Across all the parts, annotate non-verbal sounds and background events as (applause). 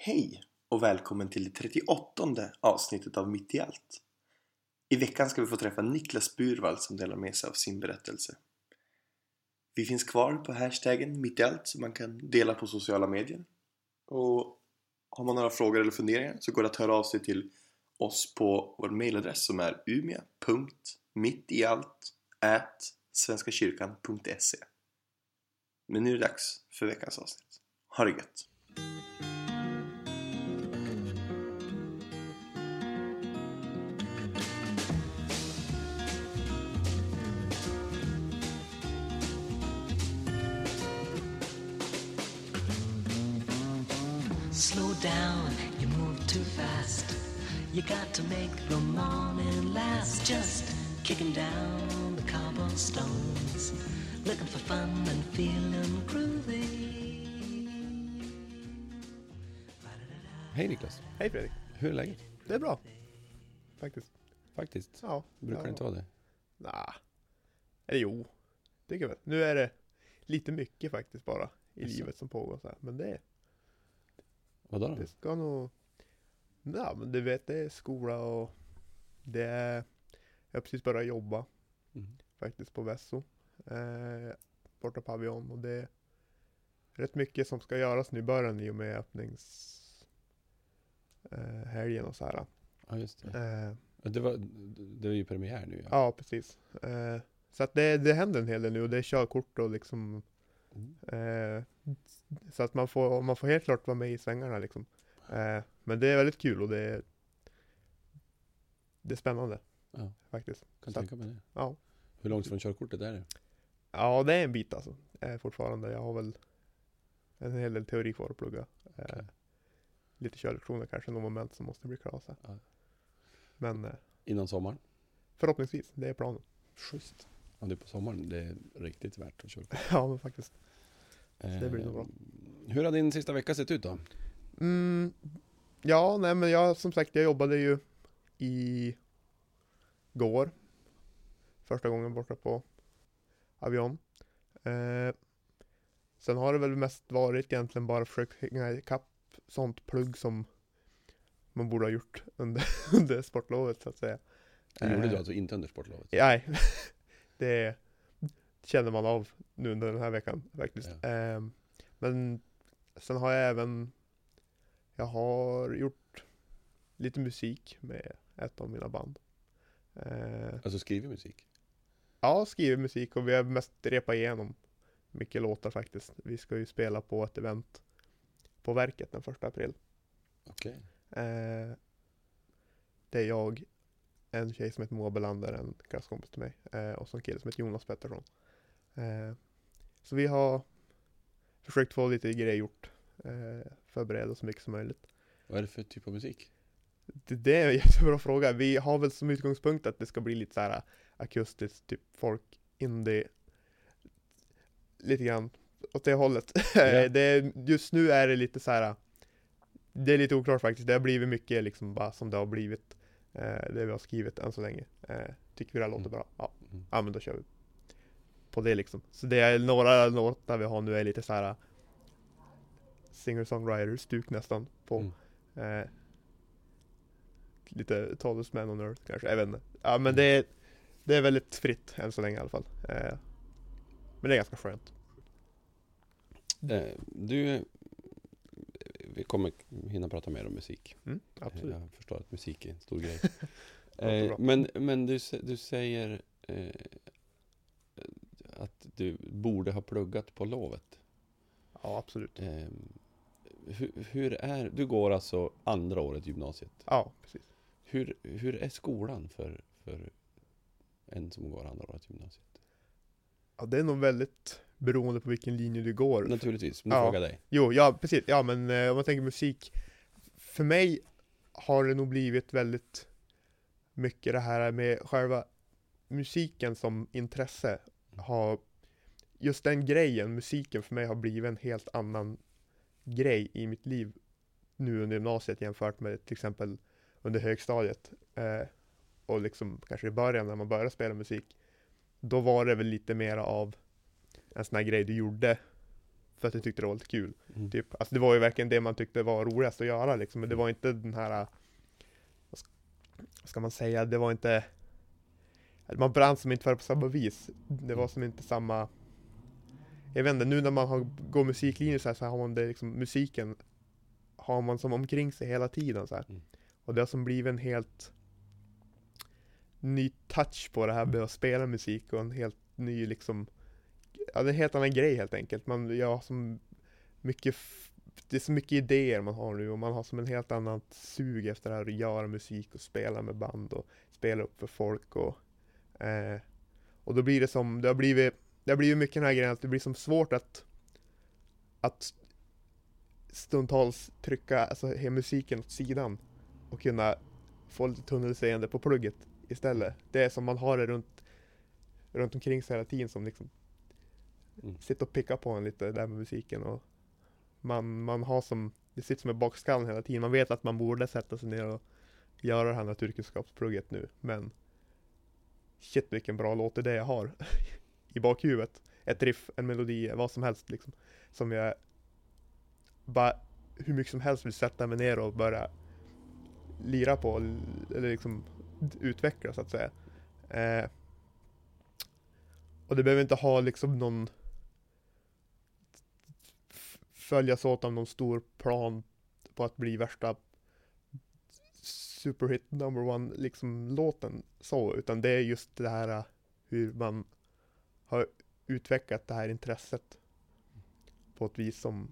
Hej och välkommen till det 38 avsnittet av Mitt i allt. I veckan ska vi få träffa Niklas Burvall som delar med sig av sin berättelse. Vi finns kvar på hashtaggen Mitt i allt som man kan dela på sociala medier. Och har man några frågor eller funderingar så går det att höra av sig till oss på vår mailadress som är umia.mittialtsvenskakyrkan.se Men nu är det dags för veckans avsnitt. Ha det gött! Down, you move too fast. You got to make the morning last. Just kicking down the cobblestones, looking for fun and feeling groovy. Hej Niklas, Hej Fredrik. hur är läget? Det är bra. Faktiskt. Faktiskt. Ja. Brukar ja. det inte vara det? Nah. Eller jo. Det kan väl. Nu är det lite mycket faktiskt bara i Jaså? livet som pågår så här. Men det, Vadå då? det ska nog... Ja men du vet det är skola och det är... Jag har precis börjat jobba Mm. faktiskt på Vesso. Eh, borta på Avion och det är rätt mycket som ska göras nu i början i och med öppnings... Eh, och så här. Ja just det. Eh, Det var, det var ju premiär nu ja. Ja, precis. Eh, så att det, det händer en hel del nu och det är körkort och liksom Mm. Så att man får, man får helt klart vara med i svängarna liksom. Eh, men det är väldigt kul och det är Det är spännande Ja. faktiskt. Kan Så tänka mig det. Ja. Hur långt från körkortet är det? Ja, det är en bit alltså. Eh, fortfarande. Jag har väl en hel del teori kvar att plugga. Okej. Lite körlektioner kanske, någon moment som måste bli klara. Ja. Men Innan sommaren? förhoppningsvis, det är planen. Schysst. Ja, det är på sommaren det är riktigt värt att köra (laughs) ja, men faktiskt. Det blir nog bra. Eh, Hur har din sista vecka sett ut då? Mm, ja, nej men jag som sagt, jag jobbade ju i går. Första gången borta på Avion. Eh, sen har det väl mest varit egentligen bara försökt hänga ikapp sånt plugg som man borde ha gjort under, (laughs) under sportlovet så att säga. Det gjorde Eh, du alltså inte under sportlovet? Nej, (laughs) det känner man av nu under den här veckan faktiskt. Ja. Ehm, men sen har jag även, jag har gjort lite musik med ett av mina band. Uh, Alltså skriver musik? ja, skrivit musik och vi har mest repat igenom mycket låtar faktiskt. Vi ska ju spela på ett event på Verket den första april. Okej. Eh, det är jag, en tjej som heter Moa Belander, en klasskompis till mig, eh, och så en kille som heter Jonas Pettersson. Eh, så vi har försökt få lite grejer gjort, eh, förbereda så mycket som möjligt. Vad är det för typ av musik? Det, det är en (laughs) jättebra fråga. Vi har väl som utgångspunkt att det ska bli lite så här akustiskt, typ folk, indie, lite grann åt det hållet. (laughs) Ja. det just nu är det lite så här. Det är lite oklart faktiskt. Det har blivit mycket liksom bara som det har blivit. Eh, det vi har skrivit än så länge. Eh, tycker vi det här låter Mm. bra? Ja. Mm. ja, men då kör vi på det liksom. Så det är några låtar vi har nu är lite så här singer-songwriter-stuk nästan på Mm. eh, lite talesman on earth kanske, jag vet inte. Ja men det är, det är väldigt fritt än så länge i alla fall. Eh, men det är ganska skönt. Eh, Du, vi kommer hinna prata mer om musik. Mm, absolut. Jag förstår att musik är en stor grej. (laughs) Eh, men men du, du säger eh, att du borde ha pluggat på lovet. Ja absolut. Eh, hur, hur är, du går alltså andra året gymnasiet. Ja precis. Hur, hur är skolan för, för en som går andra året gymnasiet? Ja det är nog väldigt beroende på vilken linje du går. Naturligtvis, men Ja. fråga dig. Jo, ja precis. Ja men eh, om man tänker musik. För mig har det nog blivit väldigt mycket det här med själva musiken som intresse. Har, just den grejen, musiken för mig har blivit en helt annan grej i mitt liv nu under gymnasiet jämfört med till exempel under högstadiet. Eh, och liksom kanske i början när man började spela musik. Då var det väl lite mer av en sån här grej du gjorde för att jag tyckte det var lite kul. Mm. Typ. Alltså det var ju verkligen det man tyckte var roligast att göra liksom, men det var inte den här, vad ska man säga, det var inte, man brann som inte för det på samma vis. Det var som inte samma, jag vet inte, nu när man har, går musiklinjer så, här, så har man det liksom, musiken har man som omkring sig hela tiden så. Mm. Och det har som blivit en helt ny touch på det här med att spela musik och en helt ny liksom Ja det är en helt annan grej helt enkelt. Man, jag har som mycket Det är så mycket idéer man har nu och man har som en helt annat sug efter det här att göra musik och spela med band och spela upp för folk och eh, Och då blir det som, det har blivit Det har blivit mycket den här grejen att det blir som svårt att Att Stundtals trycka alltså, musiken åt sidan och kunna få lite tunnelseende på plugget istället. Det är som man har det runt, runt omkring sig hela tiden som liksom Mm. sitter och pickar på en lite där med musiken och man, man har som, det sitter som i bakskallen hela tiden. Man vet att man borde sätta sig ner och göra det här naturkunskapsplugget nu, men shit vilken bra låt det är jag har (laughs) i bakhuvudet. Ett riff, en melodi, vad som helst liksom. Som jag bara hur mycket som helst vill sätta mig ner och börja lira på, eller liksom utveckla så att säga. Eh, och det behöver inte ha liksom någon följas åt av någon stor plan på att bli värsta superhit number one liksom låten så, utan det är just det här äh, hur man har utvecklat det här intresset på ett vis som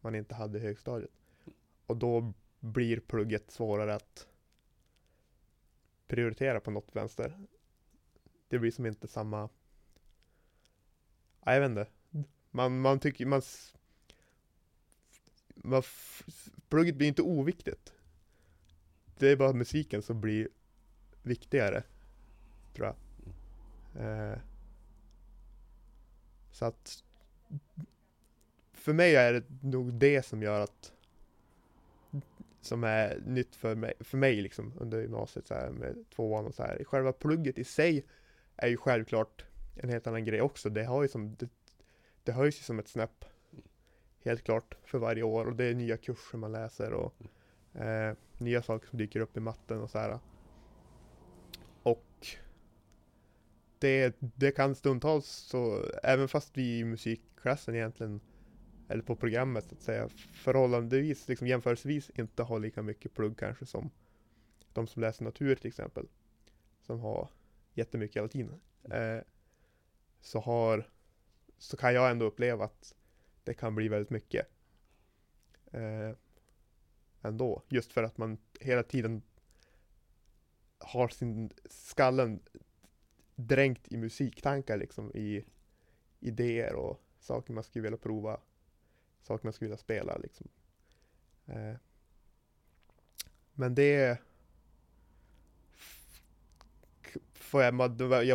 man inte hade i högstadiet. Och då blir plugget svårare att prioritera på något vänster. Det blir som inte samma jag vet inte. Man, man tycker, man, man plugget blir inte oviktigt. Det är bara musiken som blir viktigare, tror jag. Eh, så att för mig är det nog det som gör att som är nytt för mig, för mig liksom under gymnasiet så här med tvåan och så här. Själva plugget i sig är ju självklart en helt annan grej också. Det har ju som, det, det höjs ju som ett snäpp. Helt klart för varje år och det är nya kurser man läser och eh, nya saker som dyker upp i matten och så här. Och det, det kan stundtals så, även fast vi i musikklassen egentligen eller på programmet så att säga, förhållandevis, liksom jämförelsevis inte har lika mycket plugg kanske som de som läser natur till exempel. Som har jättemycket latin. Eh, så har, så kan jag ändå uppleva att det kan bli väldigt mycket. Eh, ändå, just för att man hela tiden har sin skallen dränkt i musiktankar liksom, i idéer och saker man skulle vilja prova saker man skulle vilja spela liksom. Eh, men det får jag,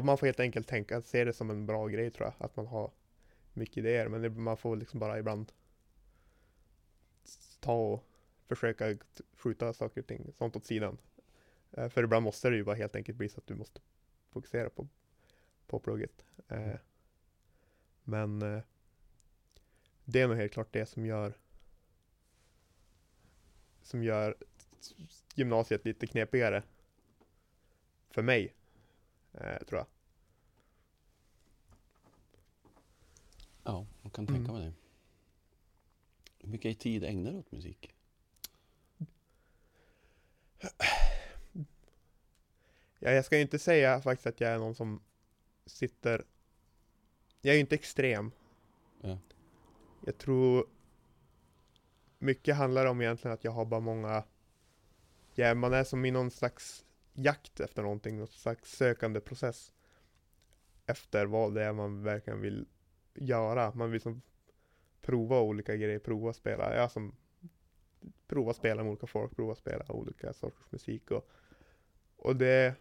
man, får helt enkelt tänka, se det som en bra grej tror jag, att man har mycket idéer, men det, man får liksom bara ibland ta och försöka skjuta saker och ting, sånt åt sidan. Eh, för ibland måste det ju bara helt enkelt bli så att du måste fokusera på, på plugget. Eh, men eh, det är nog helt klart det som gör som gör gymnasiet lite knepigare för mig, eh, tror jag. Ja, jag kan tänka Mm. mig det. Hur mycket tid ägnar du åt musik? Ja, jag ska ju inte säga faktiskt att jag är någon som sitter Jag är ju inte extrem. Ja. Jag tror Mycket handlar om egentligen att jag har bara många Ja, man är som i någon slags jakt efter någonting, någon slags sökande process Efter vad det är man verkligen vill göra, man vill som Prova olika grejer, prova spela, ja som Prova spela med olika folk, prova spela olika sorters musik och Och det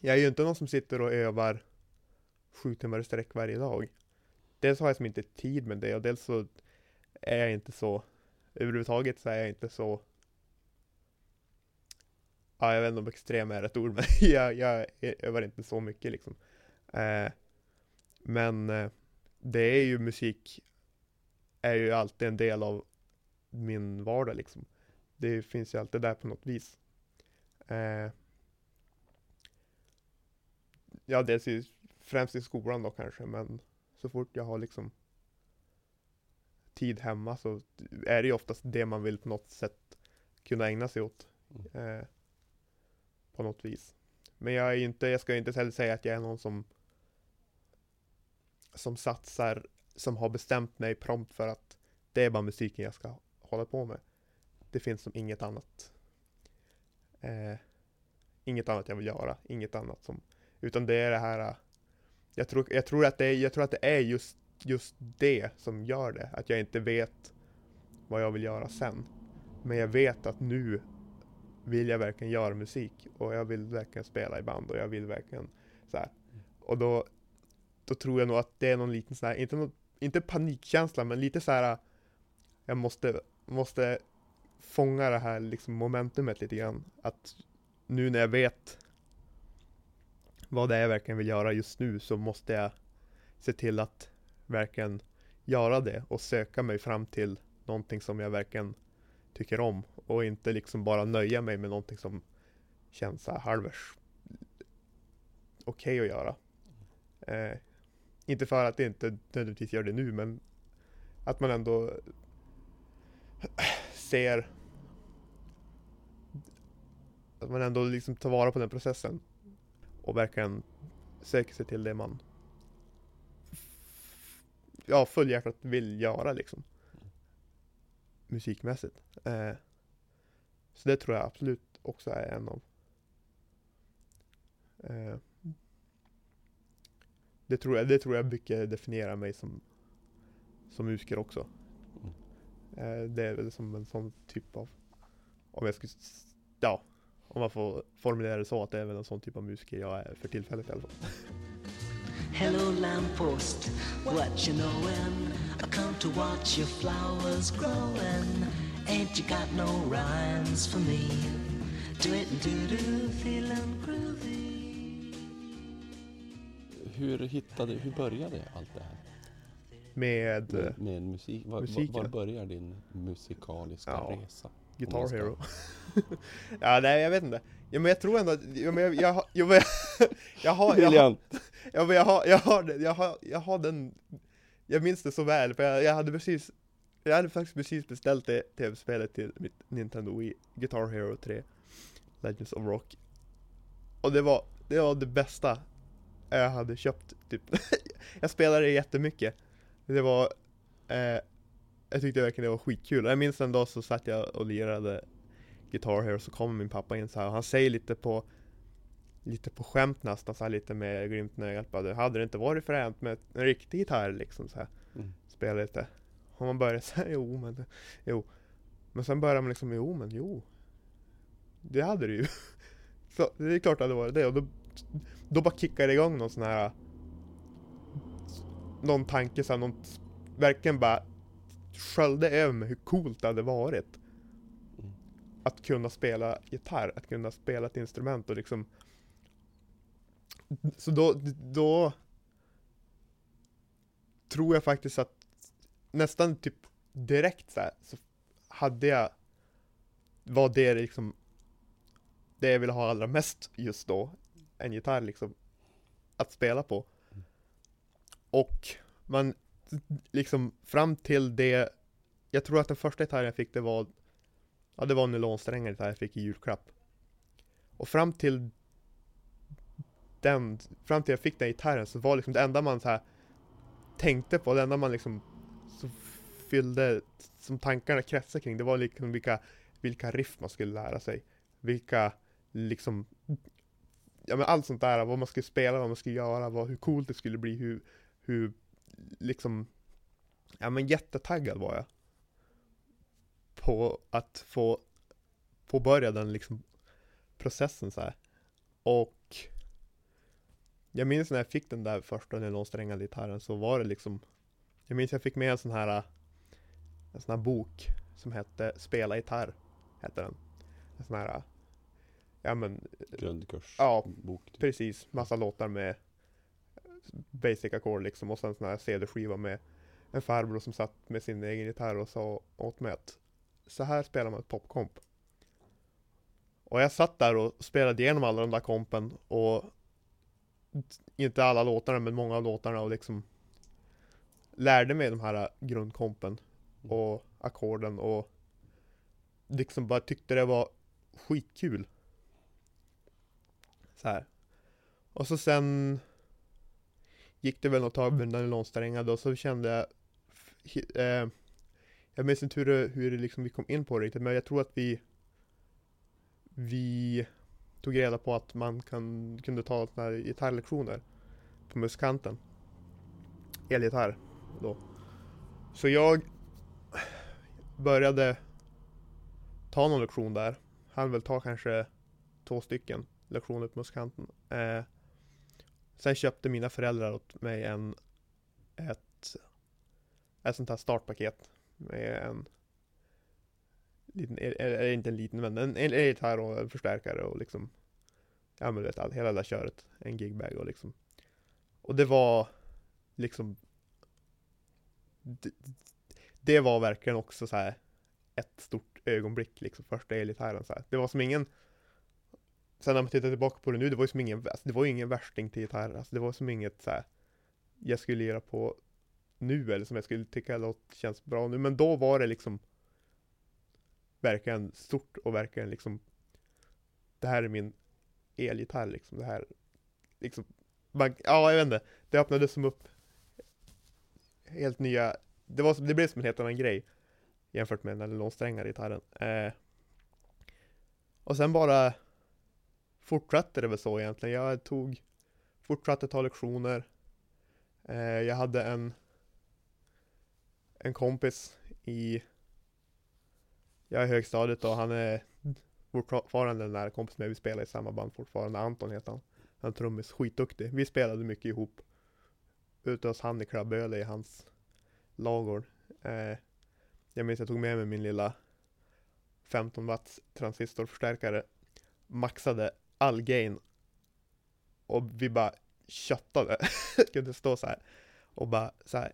Jag är ju inte någon som sitter och övar Sju timmar i sträck varje dag. Dels har jag som inte tid med det och dels så Är jag inte så Överhuvudtaget så är jag inte så Ja, jag vet inte om extrem är rätt ord (laughs) men jag, jag övar inte så mycket liksom. Eh, Men eh, det är ju musik, är ju alltid en del av min vardag liksom. Det finns ju alltid där på något vis. Eh, ja, dels i, främst i skolan då kanske, men så fort jag har liksom tid hemma så är det ju oftast det man vill på något sätt kunna ägna sig åt. Eh, på något vis. Men jag är inte, jag ska inte heller säga att jag är någon som som satsar, som har bestämt mig prompt för att det är bara musiken jag ska håller på med. Det finns som inget annat. Eh, inget annat jag vill göra, inget annat som, utan det är det här. Eh, jag tror, jag tror att det är, jag tror att det är just, just det som gör det, att jag inte vet vad jag vill göra sen. Men jag vet att nu vill jag verkligen göra musik och jag vill verkligen spela i band och jag vill verkligen så här. Och då, då tror jag nog att det är någon liten sån här, inte, någon, inte panikkänsla, men lite så här. Eh, jag måste, måste fånga det här liksom momentumet lite grann. Att nu när jag vet vad det är jag verkligen vill göra just nu så måste jag se till att verkligen göra det och söka mig fram till någonting som jag verkligen tycker om och inte liksom bara nöja mig med någonting som känns så här halvers okej okay att göra. Eh, inte för att det inte nödvändigtvis gör det nu, men att man ändå ser att man ändå liksom tar vara på den processen och verkligen söker sig till det man ja, fullhjärtat vill göra liksom musikmässigt. Eh, så det tror jag absolut också är en av eh, det tror jag, det tror jag mycket definierar mig som som musiker också. Mm. Eh, det är väl som en sån typ av om jag skulle, ja, om man får formulera det så att det är väl en sån typ av musiker jag är för tillfället i alla fall. Hello lamppost, what you knowin'? I come to watch your flowers growin'. Ain't you got no rhymes for me? Do it and do do, feelin' groovy. Hur hittade, hur började allt det här? Med eh, Med, med musik? Var, var, musiken. var börjar din musikaliska Ja. resa? Guitar ska- Hero. (laughs) ja, nej jag vet inte. Ja, men jag tror ändå att, ja, men jag, jag, men jag, (laughs) jag har, jag har, ja, men jag har, jag har, jag har, jag har den, jag minns det så väl, för jag, jag hade precis, jag hade faktiskt precis beställt det tv-spelet till mitt Nintendo Wii, Guitar Hero 3, Legends of Rock. Och det var, det var det bästa jag hade köpt, typ. (laughs) jag spelade det jättemycket. Det var, eh, jag tyckte verkligen det var skitkul. Jag minns en dag så satt jag och lirade Guitar Hero, så kommer min pappa in så här och han säger lite på Lite på skämt nästan, så här lite med glimten i ögat bara, Hade det inte varit fränt med en riktig gitarr liksom så här Mm. Spela lite Och man börjar säga jo men Jo Men sen börjar man liksom, jo men jo Det hade det ju (laughs) Så det är klart det hade varit det och då Då bara kickar det igång någon sån här Någon tanke så här, någon Verkligen bara Sköljde över mig hur coolt det hade varit Mm. Att kunna spela gitarr, att kunna spela ett instrument och liksom Så då, då Tror jag faktiskt att Nästan typ direkt så, här, så hade jag Var det liksom Det jag ville ha allra mest just då En gitarr liksom Att spela på och man liksom fram till det Jag tror att den första gitarren jag fick det var Ja det var en nylonsträngad gitarr jag fick i julklapp. Och fram till Den, fram till jag fick den gitarren så var liksom det enda man så här Tänkte på, det enda man liksom Så fyllde, som tankarna kretsade kring Det var liksom vilka Vilka riff man skulle lära sig. Vilka liksom Ja men allt sånt där, vad man skulle spela, vad man skulle göra, vad, hur coolt det skulle bli, hur hur liksom Ja men jättetaggad var jag På att få Påbörja den liksom Processen så här. Och Jag minns när jag fick den där första nylonsträngade gitarren så var det liksom Jag minns jag fick med en sån här En sån här bok Som hette Spela gitarr Hette den En sån här Ja men Grundkurs. Ja, Bok. typ. Precis, massa låtar med basic-ackord liksom och sen sån här CD-skiva med en farbror som satt med sin egen gitarr och sa åt mig att så här spelar man ett popkomp. Och jag satt där och spelade igenom alla de där kompen och inte alla låtarna men många av låtarna och liksom lärde mig de här grundkompen och ackorden och liksom bara tyckte det var skitkul. Så här. Och så sen gick det väl något tag med nylonsträngar och så kände jag eh, Jag minns inte hur, det, hur det liksom vi kom in på det riktigt men jag tror att vi Vi tog reda på att man kan, kunde ta såna här gitarrlektioner på musikanten. Elgitarr då. Så jag började ta någon lektion där. Han väl ta kanske två stycken lektioner på musikanten. Eh, sen köpte mina föräldrar åt mig en ett, ett sånt här startpaket med en liten, eller inte en liten men en elgitarr och en förstärkare och liksom Ja men du vet hela det där köret. En gigbag och liksom Och det var liksom det, det var verkligen också så här ett stort ögonblick liksom, första elgitarren så här. Det var som ingen Sen när man tittar tillbaka på det nu, det var ju som ingen, alltså, det var ju ingen värsting till gitarr, alltså, det var som inget så här Jag skulle lira på nu eller som jag skulle tycka låt känns bra nu, men då var det liksom Verkligen stort och verkligen liksom Det här är min elgitarr liksom, det här liksom man, Ja, jag vet inte, det öppnades som upp Helt nya Det, var, som- det blev som en helt annan grej Jämfört med den nylonsträngade gitarren. Eh, Och sen bara Fortsatte det väl så egentligen, jag tog Fortsatte ta lektioner. Eh, Jag hade en En kompis i Jag är högstadiet och han är fortfarande den där kompisen med vi spelar i samma band fortfarande, Anton heter han. Han är trummis, skitduktig, vi spelade mycket ihop. Ute hos han i Klabböle i hans lagård. Eh, Jag minns jag tog med mig min lilla 15 watts transistorförstärkare. Maxade all gain Och vi bara köttade (laughs) Kunde stå så här Och bara så här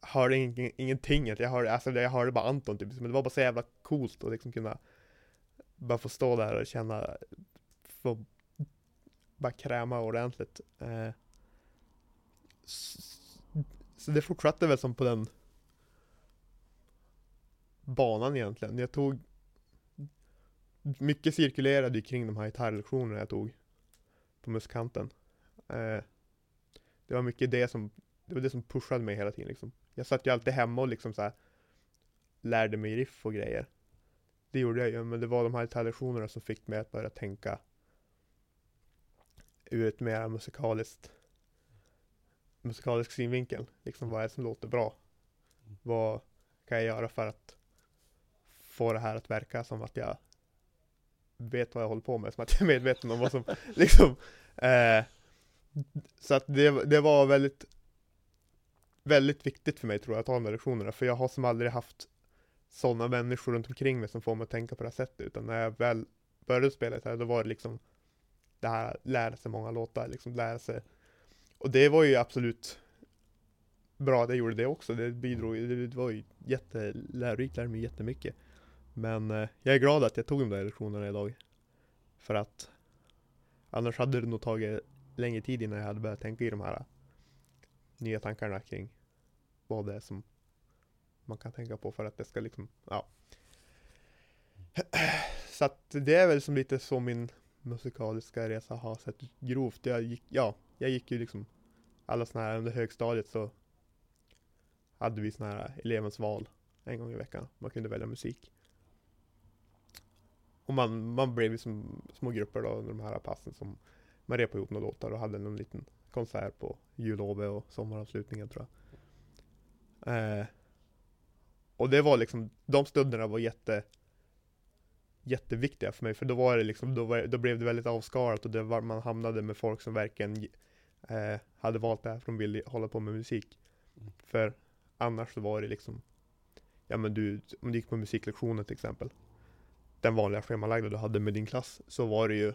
Hörde ing, ingenting, jag hörde, alltså jag hörde bara Anton typ, men det var bara så jävla coolt att liksom kunna Bara få stå där och känna Få Bara kräma ordentligt. Eh, Så det fortsatte väl som på den Banan egentligen, jag tog mycket cirkulerade ju kring de här gitarrlektionerna jag tog På musikanten eh, Det var mycket det som Det var det som pushade mig hela tiden liksom. Jag satt ju alltid hemma och liksom så här Lärde mig riff och grejer. Det gjorde jag ju, men det var de här gitarrlektionerna som fick mig att börja tänka Ur ett mer musikaliskt Musikalisk synvinkel. Liksom vad är det som låter bra? Vad kan jag göra för att Få det här att verka som att jag vet vad jag håller på med, som att jag är medveten om vad som (laughs) liksom eh, Så att det, det var väldigt Väldigt viktigt för mig tror jag att ta de där lektionerna, för jag har som aldrig haft Sådana människor runt omkring mig som får mig att tänka på det här sättet, utan när jag väl började spela gitarr, här, då var det liksom Det här, lära sig många låtar, liksom lära sig. Och det var ju absolut Bra att jag gjorde det också, det bidrog det var ju jättelärorikt, lärde mig jättemycket men eh, jag är glad att jag tog de där lektionerna idag. För att annars hade det nog tagit längre tid innan jag hade börjat tänka i de här eh, nya tankarna kring vad det är som man kan tänka på för att det ska liksom, ja. (clears throat) Så att det är väl som lite så min musikaliska resa har sett ut grovt. Jag gick, ja, jag gick ju liksom alla såna här under högstadiet så hade vi såna här elevens val en gång i veckan. Man kunde välja musik. Och man, man blev ju som små grupper då under de här passen som man repade ihop några låtar och hade någon liten konsert på jullovet och sommaravslutningen tror jag. Eh, och det var liksom, de stunderna var jätte jätteviktiga för mig för då var det liksom, då, var, då blev det väldigt avskalat och det var, man hamnade med folk som verkligen eh, hade valt det här för de ville hålla på med musik. För annars så var det liksom Ja men du, om du gick på musiklektionen till exempel den vanliga schemalagda du hade med din klass Så var det ju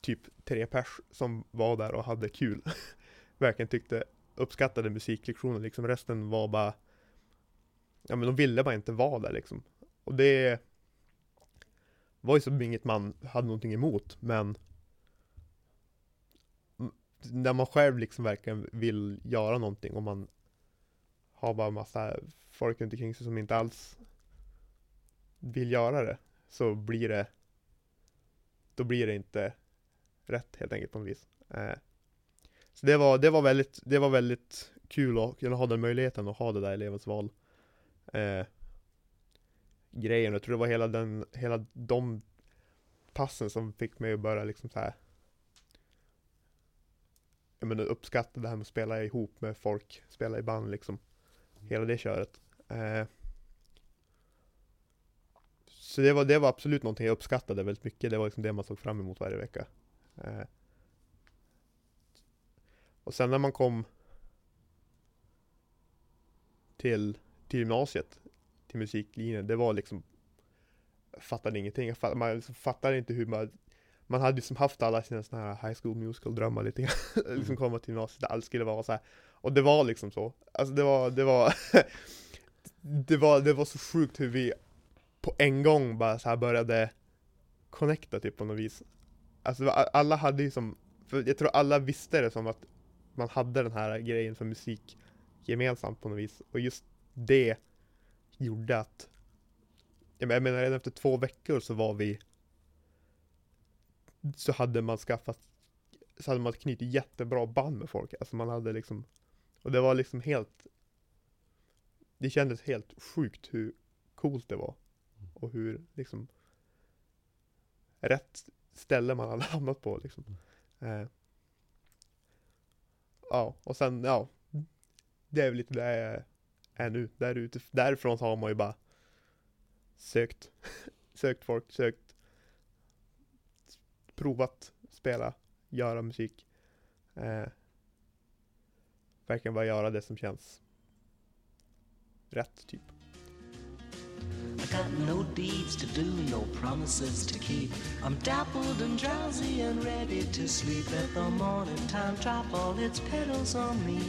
Typ tre pers som var där och hade kul (laughs) verkligen tyckte uppskattade musiklektionen liksom. Resten var bara Ja men de ville bara inte vara där liksom. Och det var ju som inget man hade någonting emot men när man själv liksom verkligen vill göra någonting och man har bara massa folk runt omkring sig som inte alls vill göra det så blir det då blir det inte rätt helt enkelt på något vis. Eh, så det var, det var väldigt, det var väldigt kul att kunna ha den möjligheten att ha det där elevens val eh, grejen. Jag tror det var hela den, hela de passen som fick mig att börja liksom så här. Jag menar uppskatta det här med att spela ihop med folk, spela i band liksom. Hela det köret. Eh, så det var, det var absolut någonting jag uppskattade väldigt mycket. Det var liksom det man såg fram emot varje vecka. Eh, och sen när man kom till, till gymnasiet, till musiklinjen, det var liksom jag fattade ingenting. Jag fattade, man liksom fattade inte hur man man hade liksom haft alla sina såna här high school musical drömmar lite grann. (laughs) liksom komma till gymnasiet allt skulle vara så här. Och det var liksom så. Alltså det var, det var (laughs) det var, det var så sjukt hur vi på en gång bara så här började connecta typ på något vis. Alltså var, alla hade ju som, för jag tror alla visste det som att man hade den här grejen för musik gemensamt på något vis. Och just det gjorde att, jag menar redan efter två veckor så var vi, så hade man skaffat, så hade man knutit jättebra band med folk. Alltså man hade liksom, och det var liksom helt, det kändes helt sjukt hur coolt det var. Och hur liksom rätt ställe man hade (laughs) hamnat på liksom. Eh, ja, och sen, ja. Det är väl lite där jag är nu. Där ute, därifrån så har man ju bara sökt, (laughs) sökt folk, sökt, provat spela, göra musik. Eh, verkligen bara göra det som känns rätt typ. Got no deeds to do, no promises to keep. I'm dappled and drowsy and ready to sleep. Let the morning time drop all its petals on me.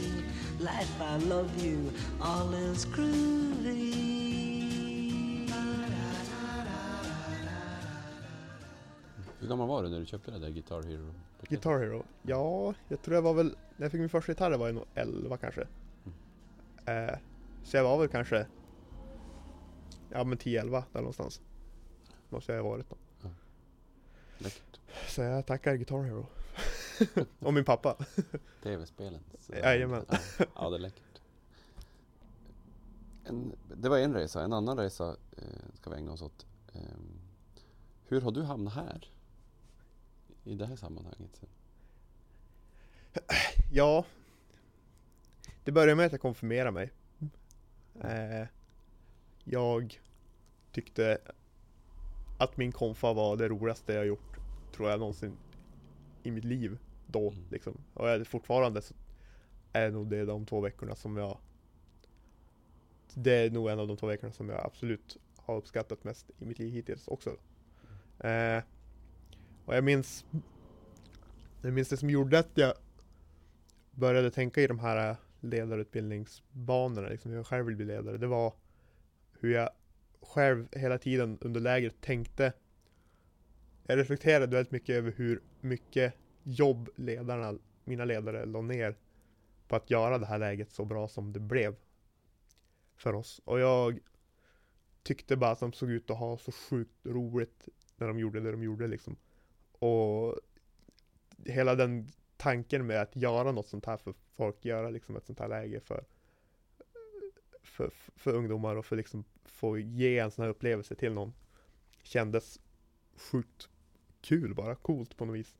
Life, I love you, all is groovy. Hur gammal var du när du köpte det där Guitar Hero? Guitar Hero? Ja, jag tror jag var väl, när jag fick min första gitarr var jag nog 11 kanske. Eh, så jag var väl kanske, ja men 10-11 där någonstans. Måste jag ha varit då. Läckert. Så jag tackar Guitar Hero. (laughs) Och min pappa. (laughs) TV-spelen. Jajamän. Ja, ja, det är läckert. En, det var en resa. En annan resa eh, ska vi ägna oss åt. Ehm, hur har du hamnat här? I det här sammanhanget. Ja, det började med att jag konfirmerade mig. Eh, jag tyckte att min konfa var det roligaste jag gjort, tror jag någonsin i mitt liv då Mm. liksom. Och jag, fortfarande så är nog det de två veckorna som jag Det är nog en av de två veckorna som jag absolut har uppskattat mest i mitt liv hittills också. Eh, och jag minns Jag minns det som gjorde att jag började tänka i de här ledarutbildningsbanorna, liksom hur jag själv vill bli ledare. Det var hur jag själv hela tiden under lägret tänkte Jag reflekterade väldigt mycket över hur mycket jobb ledarna, mina ledare, la ner på att göra det här läget så bra som det blev för oss. Och jag tyckte bara att de såg ut att ha så sjukt roligt när de gjorde det de gjorde liksom. Och hela den tanken med att göra något sånt här för folk, göra liksom ett sånt här läge för, för, för ungdomar och för liksom få ge en sån här upplevelse till någon kändes sjukt kul bara, coolt på något vis.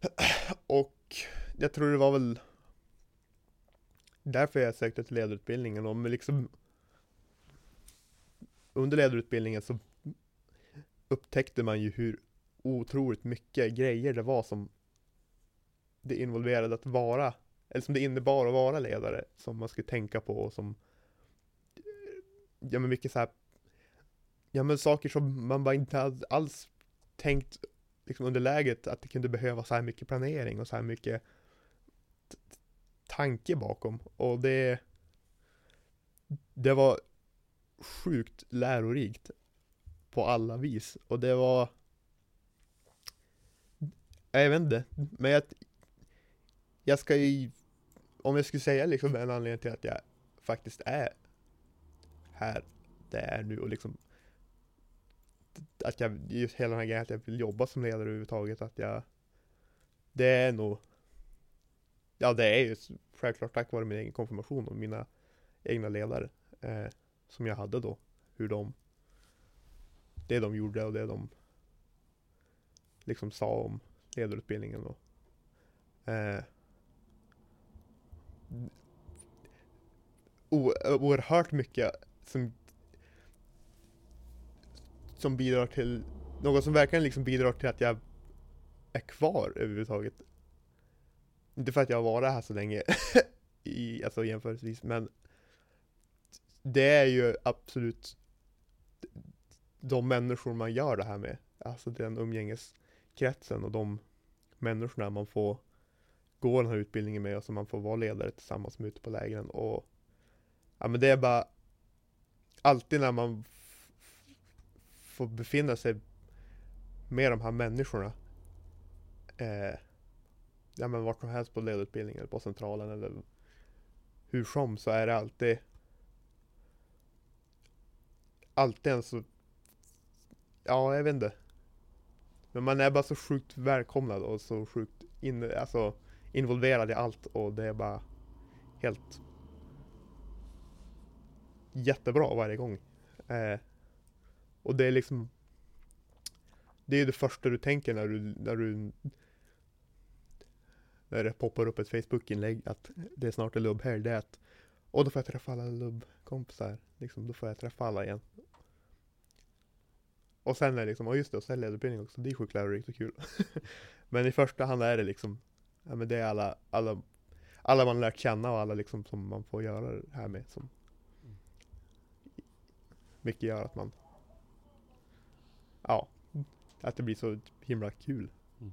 (clears throat) Och jag tror det var väl därför jag sökte till ledarutbildningen och liksom under ledarutbildningen så upptäckte man ju hur otroligt mycket grejer det var som det involverade att vara, eller som det innebar att vara ledare, som man skulle tänka på och som ja men mycket så här ja men saker som man bara inte hade alls tänkt liksom under läget att det kunde behöva så här mycket planering och så här mycket tanke bakom. Och det det var sjukt lärorikt på alla vis. Och det var jag vet inte, men jag jag ska ju om jag skulle säga liksom en anledning till att jag faktiskt är här det är nu och liksom att jag, just hela den här grejen att jag vill jobba som ledare överhuvudtaget, att jag det är nog Ja det är ju självklart tack vare min egen konfirmation och mina egna ledare eh, som jag hade då. Hur de Det de gjorde och det de liksom sa om ledarutbildningen och eh, oerhört mycket som som bidrar till något som verkligen liksom bidrar till att jag är kvar överhuvudtaget. Inte för att jag har varit här så länge (laughs) i, alltså jämförelsevis, men det är ju absolut de människor man gör det här med. Alltså den umgängeskretsen och de människorna man får gå den här utbildningen med och som man får vara ledare tillsammans med ute på lägren och ja men det är bara alltid när man får befinna sig med de här människorna eh, ja men vart som helst på ledarutbildningen, på centralen eller hur som så är det alltid alltid en så ja jag vet inte. Men man är bara så sjukt välkomnad och så sjukt inne alltså, involverad i allt och det är bara helt jättebra varje gång. Eh, och det är liksom Det är det första du tänker när du, när du När det poppar upp ett Facebook-inlägg att det är snart en lubb här, det är att Och då får jag träffa alla lubbkompisar, liksom, då får jag träffa alla igen. Och sen är det liksom, ja just det, och sen ledarutbildning också, det är sjukt lärorikt och kul. (laughs) men i första hand är det liksom, ja men det är alla, alla, alla man lärt känna och alla liksom som man får göra det här med som mycket gör att man, ja, att det blir så himla kul. Mm.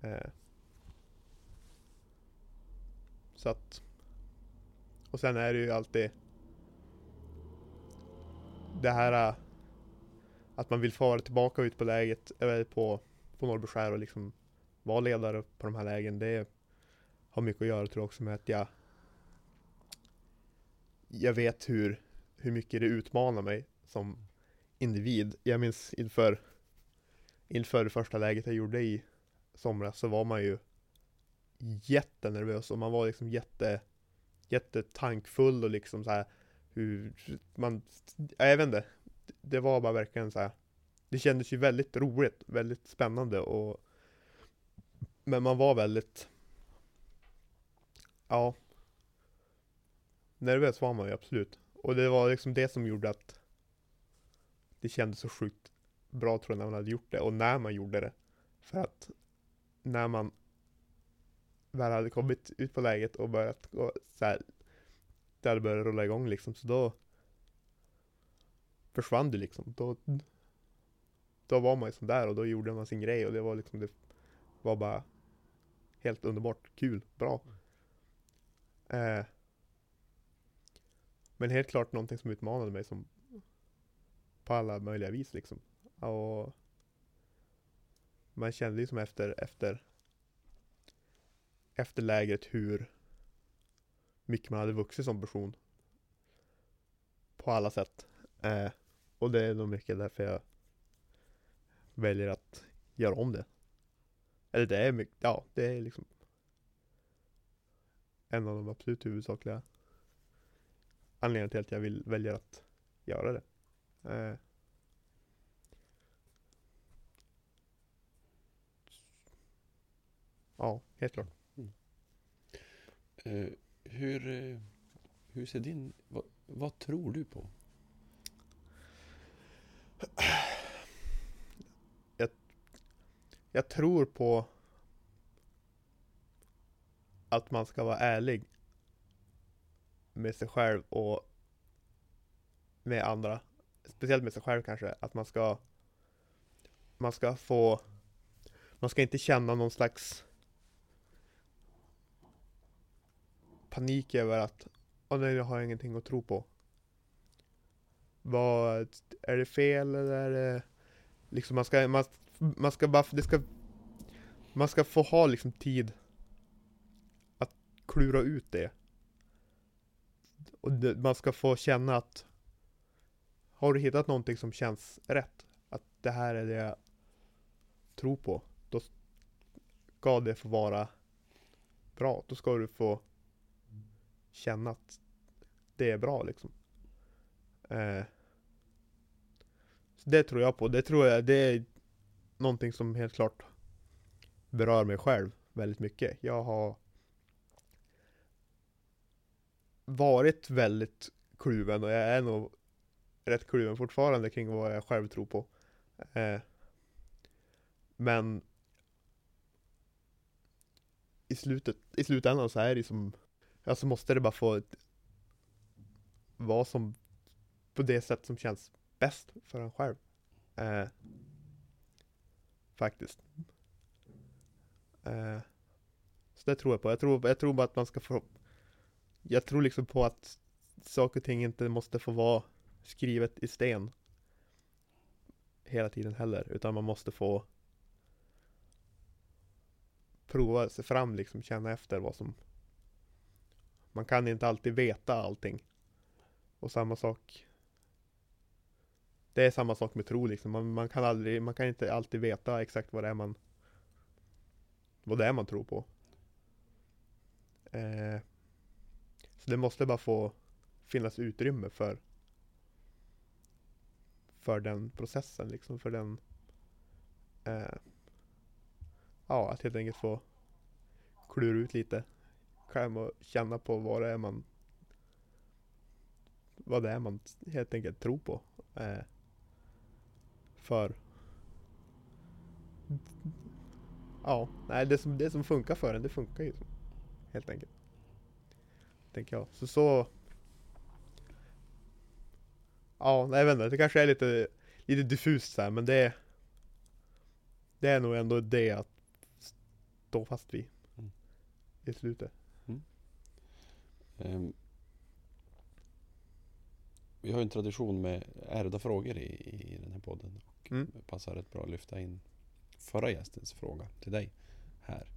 Eh, så att, och sen är det ju alltid det här äh, att man vill fara tillbaka ut på läget, eller på, på Norrbyskär och liksom vara ledare på de här lägen. Det har mycket att göra tror jag också med att jag jag vet hur, hur mycket det utmanar mig som individ. Jag minns inför inför det första läget jag gjorde i somras så var man ju jättenervös och man var liksom jätte jättetankfull och liksom så här hur man, jag vet inte, det var bara verkligen så här. Det kändes ju väldigt roligt, väldigt spännande och men man var väldigt Ja. Nervös var man ju absolut. Och det var liksom det som gjorde att Det kändes så sjukt bra tror jag när man hade gjort det. Och när man gjorde det. För att När man Väl hade kommit ut på läget och börjat gå så här, Det hade börjat rulla igång liksom så då Försvann det liksom. Då Då var man ju sån där och då gjorde man sin grej och det var liksom det var bara Helt underbart, kul, bra. Eh, Men helt klart någonting som utmanade mig som På alla möjliga vis liksom. Och Man kände ju som efter, efter Efter lägret hur Mycket man hade vuxit som person. På alla sätt. Eh, Och det är nog mycket därför jag Väljer att göra om det. Eller det är mycket, ja det är liksom En av de absolut huvudsakliga Anledningarna till att jag vill välja att göra det eh, Ja, helt klart. Eh, hur, eh, hur ser din... Vad, vad tror du på? (clears throat) Jag tror på att man ska vara ärlig med sig själv och med andra. Speciellt med sig själv kanske. Att man ska man ska få man ska inte känna någon slags panik över att Åh nej, jag har ingenting att tro på. Vad, är det fel eller är det liksom man ska, man, man ska bara, det ska Man ska få ha liksom tid Att klura ut det. Och det, man ska få känna att Har du hittat någonting som känns rätt? Att det här är det jag tror på. Då ska det få vara bra. Då ska du få känna att det är bra liksom. Eh, så det tror jag på. Det tror jag, det är någonting som helt klart berör mig själv väldigt mycket. Jag har varit väldigt kluven och jag är nog rätt kluven fortfarande kring vad jag själv tror på. Eh, men i slutet, i slutändan så är det som, alltså måste det bara få vara som på det sätt som känns bäst för en själv. Eh, faktiskt. Eh, så det tror jag på. Jag tror, jag tror bara att man ska få Jag tror liksom på att saker och ting inte måste få vara skrivet i sten hela tiden heller, utan man måste få prova sig fram liksom, känna efter vad som Man kan inte alltid veta allting. Och samma sak det är samma sak med tro liksom. Man, man kan aldrig, man kan inte alltid veta exakt vad det är man Vad det är man tror på. Eh, så det måste bara få finnas utrymme för För den processen liksom, för den eh, Ja, att helt enkelt få klura ut lite själv och känna på vad det är man vad det är man helt enkelt tror på. Eh, för Ja, nej det som, det som funkar för en, det funkar ju. Helt enkelt. Tänker jag. Så så Ja, nej jag vet inte, det kanske är lite, lite diffust så här, men det Det är nog ändå det att stå fast vid. Mm. I slutet. Ehm, vi har ju en tradition med ärvda frågor i, i den här podden. Mm. det passar rätt bra att lyfta in förra gästens fråga till dig här.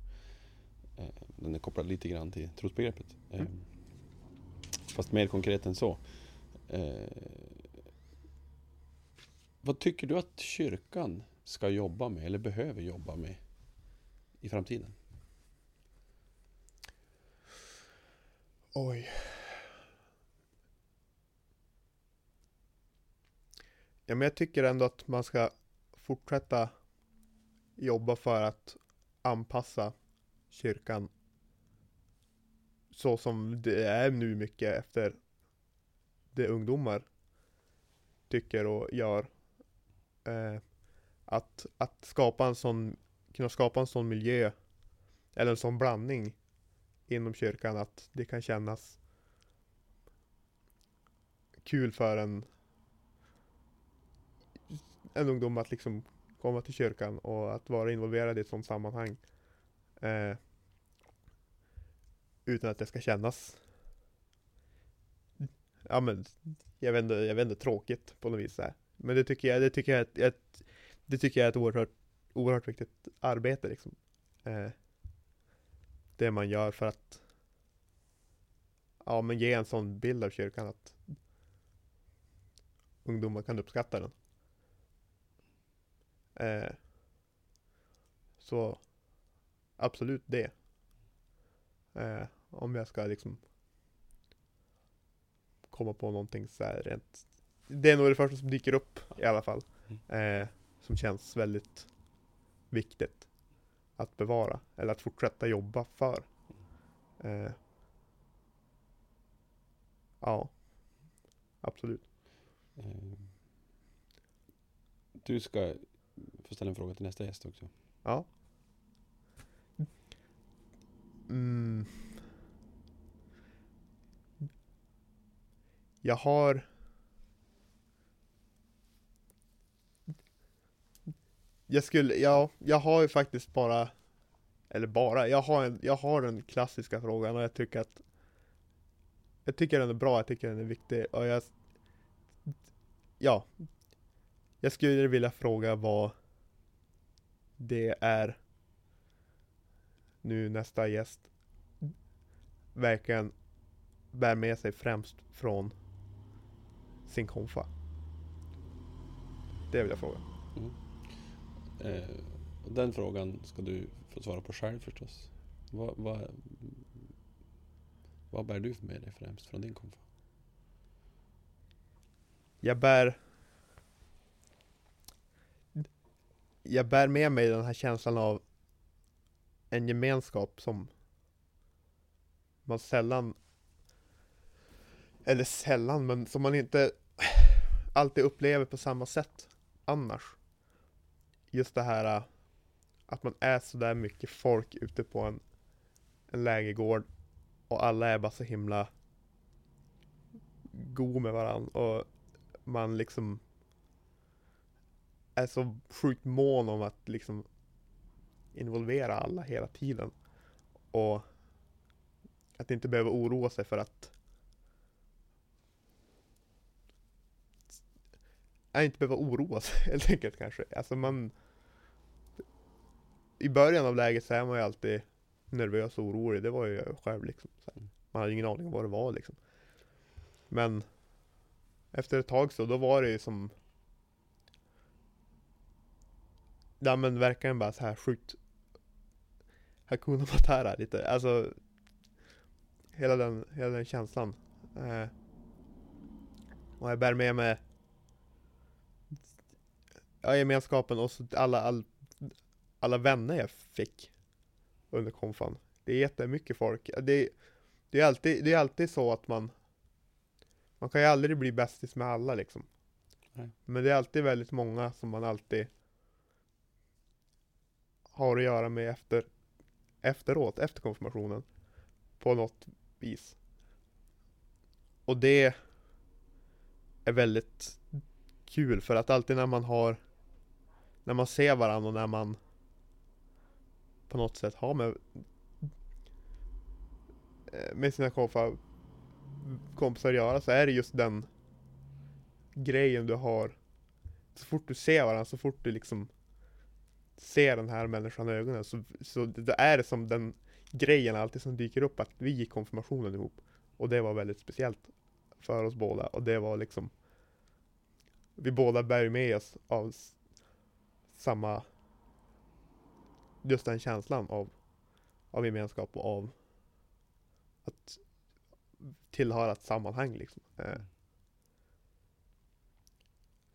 Ehm, den är kopplad lite grann till trosbegreppet. Ehm, Mm. Fast mer konkret än så. Ehm, vad tycker du att kyrkan ska jobba med eller behöver jobba med i framtiden? Oj. Ja, men jag tycker ändå att man ska fortsätta jobba för att anpassa kyrkan så som det är nu mycket efter det ungdomar tycker och gör. Eh, att, att skapa en sån, kunna skapa en sån miljö eller en sån blandning inom kyrkan att det kan kännas kul för en en ungdom att liksom komma till kyrkan och att vara involverad i ett sådant sammanhang. Eh, utan att det ska kännas ja men jag vet inte, jag vet inte tråkigt på något vis. Men det tycker jag, det tycker jag är ett, ett, det tycker jag är ett oerhört, oerhört viktigt arbete liksom. Eh, det man gör för att ja, men ge en sån bild av kyrkan att ungdomar kan uppskatta den. Eh, så absolut det. Eh, om jag ska liksom komma på någonting så här rent. Det är nog det första som dyker upp i alla fall. Eh, som känns väldigt viktigt att bevara eller att fortsätta jobba för. Eh, ja, absolut. Eh, du ska få ställa en fråga till nästa gäst också. Ja. Mm. Jag har Jag skulle, ja, jag har ju faktiskt bara Eller bara, jag har, en, jag har den klassiska frågan och jag tycker att jag tycker den är bra, jag tycker den är viktig och jag Ja Jag skulle vilja fråga vad det är nu nästa gäst verkligen bär med sig främst från sin konfa. Det vill jag fråga. Eh, och den frågan ska du få svara på själv förstås. Vad, vad, vad bär du med dig främst från din konfa? Jag bär Jag bär med mig den här känslan av en gemenskap som man sällan eller sällan, men som man inte alltid upplever på samma sätt annars. Just det här äh, att man är så där mycket folk ute på en, en lägergård och alla är bara så himla god med varandra och man liksom är så sjukt mån om att liksom involvera alla hela tiden. Och att inte behöva oroa sig för att att inte behöva oroa sig (laughs) helt enkelt kanske. Alltså man I början av läget så är man ju alltid nervös och orolig. Det var ju jag själv liksom. Så. Man hade ingen aning om vad det var liksom. Men efter ett tag så, då var det ju som Ja men verkligen bara så här sjukt. Hakuna Matata lite, alltså Hela den, hela den känslan. Eh, Och jag bär med mig Ja gemenskapen och så alla, all, alla vänner jag fick Under konfan. Det är jättemycket folk, det, det är alltid, det är alltid så att man Man kan ju aldrig bli bästis med alla liksom. Nej. Men det är alltid väldigt många som man alltid har att göra med efter efteråt, efter konfirmationen. På något vis. Och det är väldigt kul för att alltid när man har när man ser varandra och när man på något sätt har med eh, med sina kompisar, kompisar att göra så är det just den grejen du har så fort du ser varandra, så fort du liksom ser den här människan i ögonen så, så det är det som den grejen alltid som dyker upp att vi gick konfirmationen ihop. Och det var väldigt speciellt för oss båda och det var liksom Vi båda bär med oss av samma Just den känslan av Av gemenskap och av Att Tillhöra ett sammanhang liksom. Eh,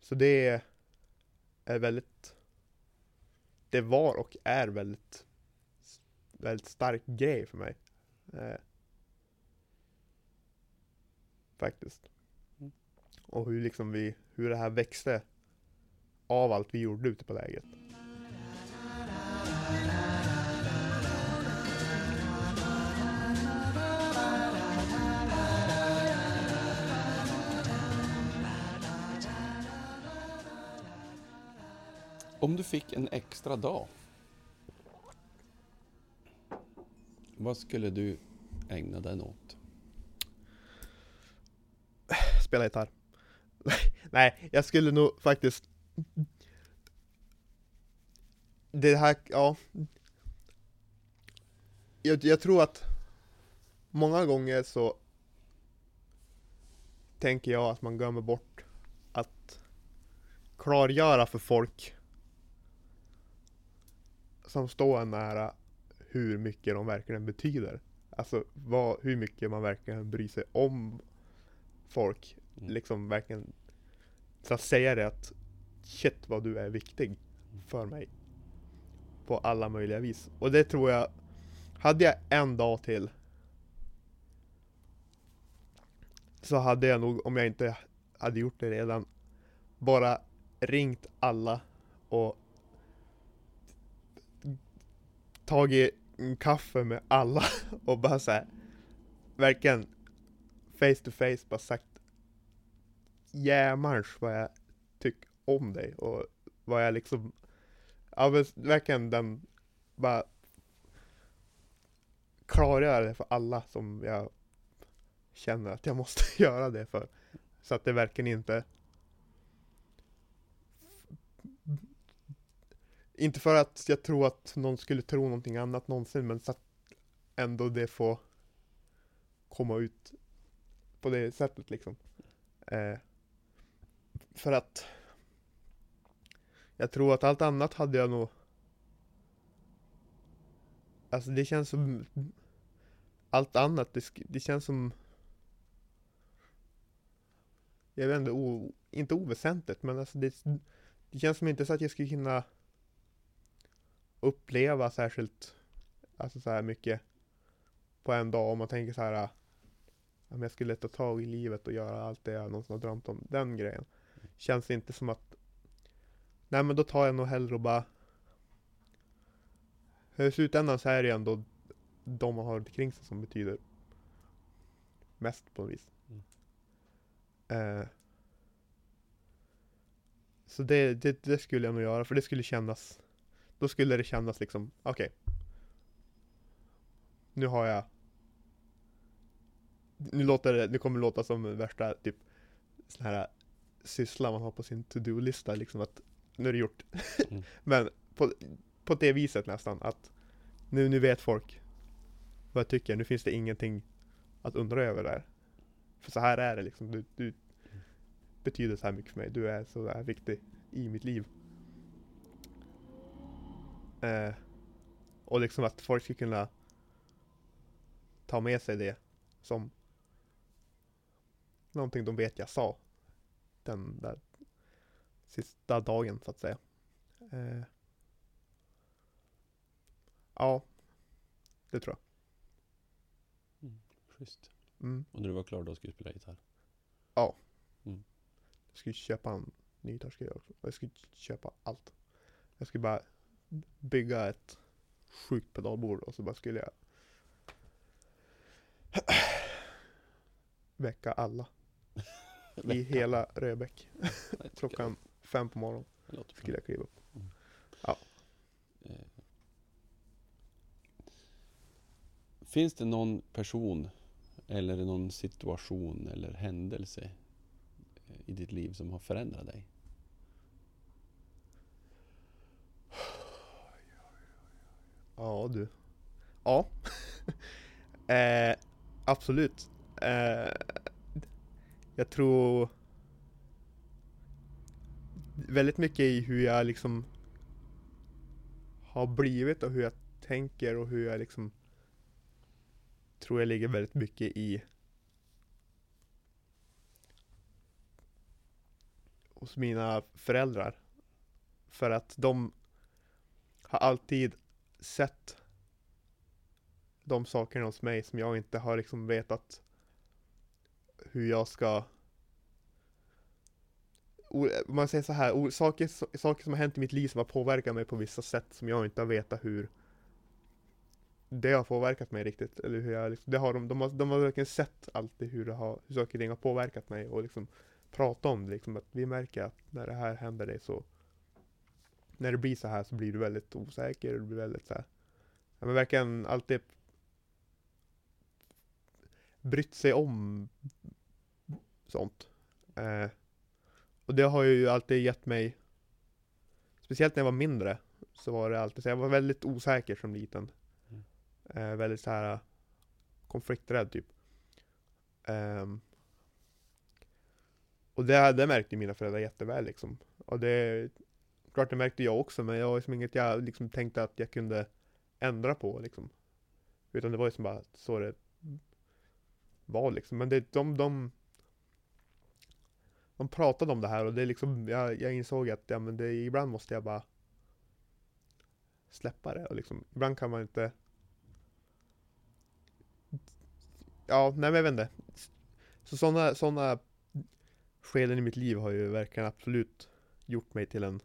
Så det är väldigt Det var och är väldigt Väldigt stark grej för mig. Eh, Faktiskt. Mm. Och hur liksom vi, hur det här växte Av allt vi gjorde ute på lägret Om du fick en extra dag. Vad skulle du ägna den åt? Spela gitarr (laughs) Nej, jag skulle nog faktiskt Det här, ja jag, jag tror att Många gånger så Tänker jag att man glömmer bort Att Klargöra för folk som står en nära Hur mycket de verkligen betyder. Alltså vad, hur mycket man verkligen bryr sig om Folk Mm. liksom verkligen så att säga det att shit vad du är viktig för mig. På alla möjliga vis. Och det tror jag hade jag en dag till så hade jag nog om jag inte hade gjort det redan bara ringt alla och tagit en kaffe med alla (laughs) och bara såhär, verkligen face to face bara sagt jämars vad jag tycker om dig och vad jag liksom Ja men verkligen den bara Klargöra det för alla som jag känner att jag måste (laughs) göra det för. Så att det verkligen inte Inte för att jag tror att någon skulle tro någonting annat någonsin men så att ändå det får komma ut på det sättet liksom. Eh, för att jag tror att allt annat hade jag nog Alltså det känns som Allt annat, det, det känns som Jag vet inte, o, inte oväsentligt men alltså det, det känns som inte så att jag skulle hinna uppleva särskilt Alltså så här mycket på en dag om man tänker så här om jag skulle ta tag i livet och göra allt det jag någonsin har drömt om, den grejen. Känns inte som att Nej men då tar jag nog hellre och bara I slutändan så är det ändå de man har runt omkring sig som betyder mest på något vis. Mm. Eh, så det, det, det skulle jag nog göra, för det skulle kännas Då skulle det kännas liksom, okej Nu har jag Nu låter det, nu kommer det låta som värsta typ sån här syssla man har på sin to-do-lista liksom att nu är det gjort. Mm. (laughs) Men på, på det viset nästan att nu, nu vet folk vad jag tycker, nu finns det ingenting att undra över där. För så här är det liksom, du, du betyder så här mycket för mig, du är så där viktig i mitt liv. Eh, och liksom att folk ska kunna ta med sig det som någonting de vet jag sa den där sista dagen så att säga. Eh, ja, det tror Schysst. jag. Mm. Och när du var klar då skulle du spela gitarr? Jag skulle köpa en ny gitarrskruv också. Jag skulle köpa allt. Jag skulle bara bygga ett sjukt pedalbord och så bara skulle jag väcka alla (laughs) i hela Röbäck. Klockan fem på morgonen skulle jag kliva upp. Eh, Finns det någon person eller någon situation eller händelse eh, i ditt liv som har förändrat dig? Ja du. Ja. (laughs) eh, absolut. Eh, jag tror väldigt mycket i hur jag liksom har blivit och hur jag tänker och hur jag liksom tror jag ligger väldigt mycket i hos mina föräldrar. För att de har alltid sett de sakerna hos mig som jag inte har liksom vetat hur jag ska om man säger så här, saker, saker som har hänt i mitt liv som har påverkat mig på vissa sätt som jag inte har vetat hur det har påverkat mig riktigt, eller hur jag liksom, det har de, de har, de har verkligen sett alltid hur det har, hur saker och ting har påverkat mig och liksom prata om det liksom, att vi märker att när det här händer dig så när det blir så här så blir du väldigt osäker och du blir väldigt så här. Ja, men verkligen alltid brytt sig om sånt. Eh, och det har ju alltid gett mig, speciellt när jag var mindre, så var det alltid så. Jag var väldigt osäker som liten. Mm. Eh, väldigt så här konflikträdd typ. Ehm, och det, det märkte mina föräldrar jätteväl liksom. Och det, klart det märkte jag också, men jag var liksom inget jag liksom tänkte att jag kunde ändra på liksom. Utan det var ju som bara så det var liksom. Men det, de, de, de pratade om det här och det liksom, jag, jag insåg att ja, men det, ibland måste jag bara släppa det och liksom, ibland kan man inte Ja, nej men jag vet inte. Så sådana såna skeden i mitt liv har ju verkligen absolut gjort mig till en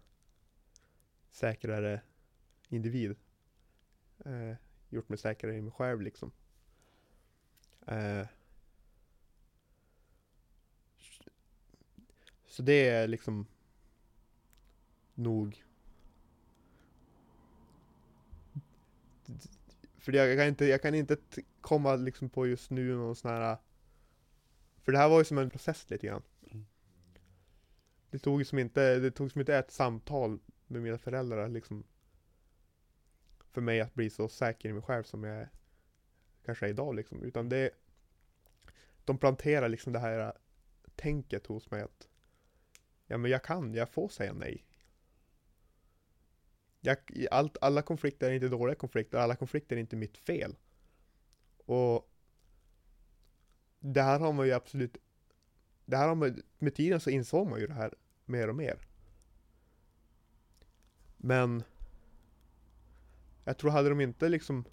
säkrare individ. Eh, gjort mig säkrare i mig själv liksom. Eh, så det är liksom nog För jag kan inte, jag kan inte komma liksom på just nu någon sån här För det här var ju som en process lite grann. Mm. Det tog som inte, det tog som inte ett samtal med mina föräldrar liksom. För mig att bli så säker i mig själv som jag kanske är idag liksom. Utan det, de planterar liksom det här tänket hos mig att ja men jag kan, jag får säga nej. Jag, allt, alla konflikter är inte dåliga konflikter, alla konflikter är inte mitt fel. Och det här har man ju absolut, det här har man, med tiden så insåg man ju det här mer och mer. Men jag tror hade de inte liksom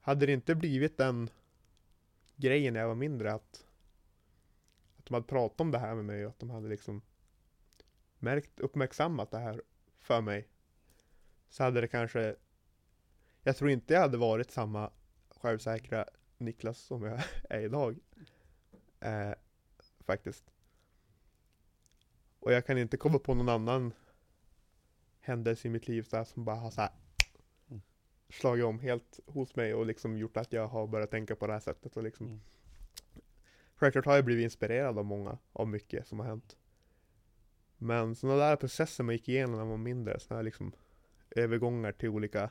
hade det inte blivit den grejen när jag var mindre att att de hade pratat om det här med mig och att de hade liksom märkt, uppmärksammat det här för mig så hade det kanske jag tror inte jag hade varit samma självsäkra Niklas som jag (laughs) är idag. Eh, faktiskt. Och jag kan inte komma på någon annan händelse i mitt liv så här, som bara har så här Mm. slagit om helt hos mig och liksom gjort att jag har börjat tänka på det här sättet och liksom Mm. Självklart har jag blivit inspirerad av många, av mycket som har hänt. Men sådana där processer man gick igenom när man var mindre, sådana här liksom övergångar till olika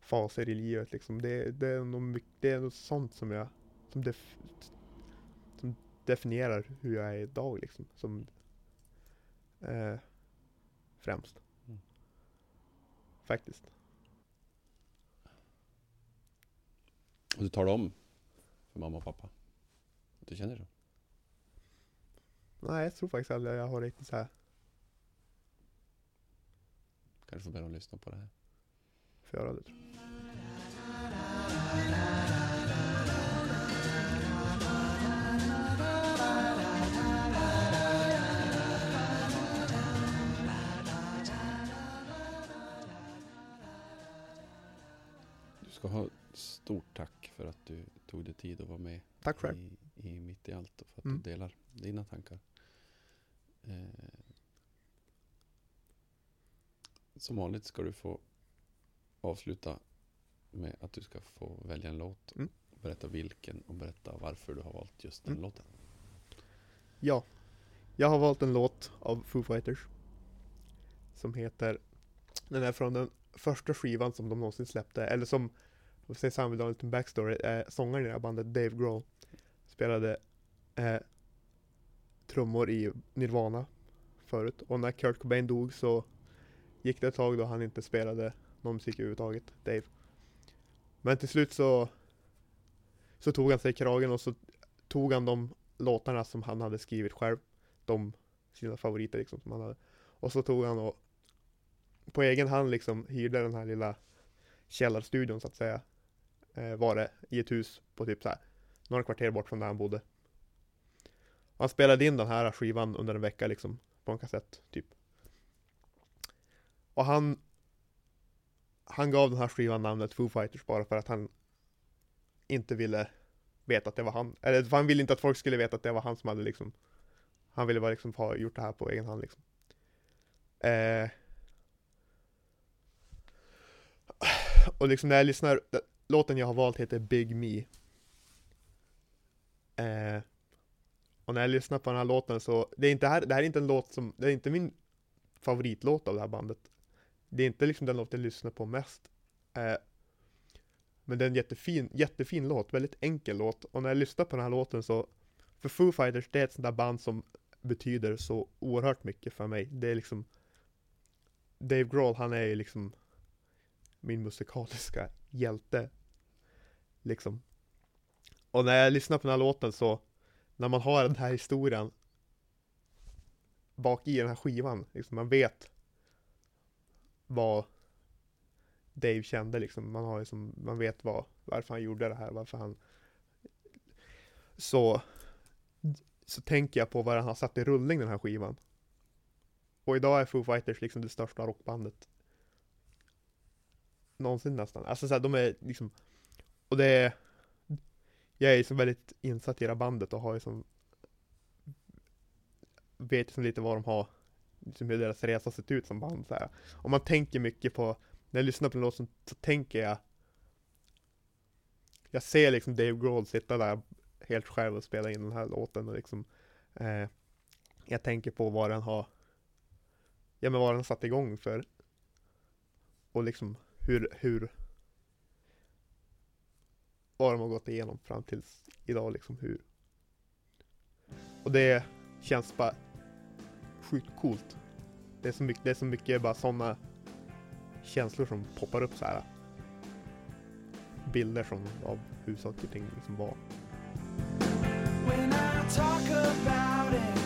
faser i livet liksom. Det, det, är nog mycket, det är något sånt som jag, som, def, som definierar hur jag är idag liksom. Som, eh, främst. Mm. Faktiskt. Och du talar om för mamma och pappa du känner så? Nej, jag tror faktiskt aldrig jag har riktigt så här Kanske får be dem lyssna på det här. att göra det. tror jag. Ska ha stort tack för att du tog dig tid att vara med Tack själv. i, i Mitt i allt och för att Mm. du delar dina tankar. Eh, som vanligt ska du få avsluta med att du ska få välja en låt, Mm. berätta vilken och berätta varför du har valt just den Mm. låten. Ja, jag har valt en låt av Foo Fighters som heter Den är från den första skivan som de någonsin släppte, eller som och sen så vill ha en liten backstory, eh, sångaren i det här bandet, Dave Grohl Spelade eh, trummor i Nirvana förut och när Kurt Cobain dog så gick det ett tag då han inte spelade någon musik överhuvudtaget, Dave Men till slut så så tog han sig i kragen och så tog han de låtarna som han hade skrivit själv. De, sina favoriter liksom som han hade. Och så tog han och på egen hand liksom hyrde den här lilla källarstudion så att säga. Eh, var det i ett hus på typ så här några kvarter bort från där han bodde. Och han spelade in den här skivan under en vecka liksom på en kassett typ. Och han han gav den här skivan namnet Foo Fighters bara för att han inte ville veta att det var han. Eller för han ville inte att folk skulle veta att det var han som hade liksom Han ville bara liksom ha gjort det här på egen hand liksom. Eh, och liksom när jag lyssnar, låten jag har valt heter Big Me. Eh, och när jag lyssnar på den här låten så, det är inte här, det här är inte en låt som, det är inte min favoritlåt av det här bandet. Det är inte liksom den låt jag lyssnar på mest. Eh, men det är en jättefin, jättefin låt, väldigt enkel låt. Och när jag lyssnar på den här låten så För Foo Fighters, det är ett sånt där band som betyder så oerhört mycket för mig. Det är liksom Dave Grohl, han är ju liksom min musikaliska hjälte. Liksom. Och när jag lyssnar på den här låten så När man har den här historien Bak i den här skivan, liksom man vet Vad Dave kände liksom, man har liksom, man vet vad, varför han gjorde det här, varför han Så Så tänker jag på vad han har satt i rullning den här skivan. Och idag är Foo Fighters liksom det största rockbandet Någonsin nästan, alltså så här, de är liksom och det är Jag är ju så väldigt insatt i det här bandet och har ju som Vet som lite vad de har Liksom hur deras resa sett ut som band så här. Och man tänker mycket på när jag lyssnar på en låt så, så tänker jag jag ser liksom Dave Grohl sitta där helt själv och spela in den här låten och liksom eh, jag tänker på vad den har ja men vad den satt igång för och liksom hur, hur vad de har gått igenom fram tills idag liksom hur. Och det känns bara sjukt coolt. Det är så mycket, det är så mycket bara sådana känslor som poppar upp så här. Bilder från, av hur saker och ting liksom var. When I talk about it,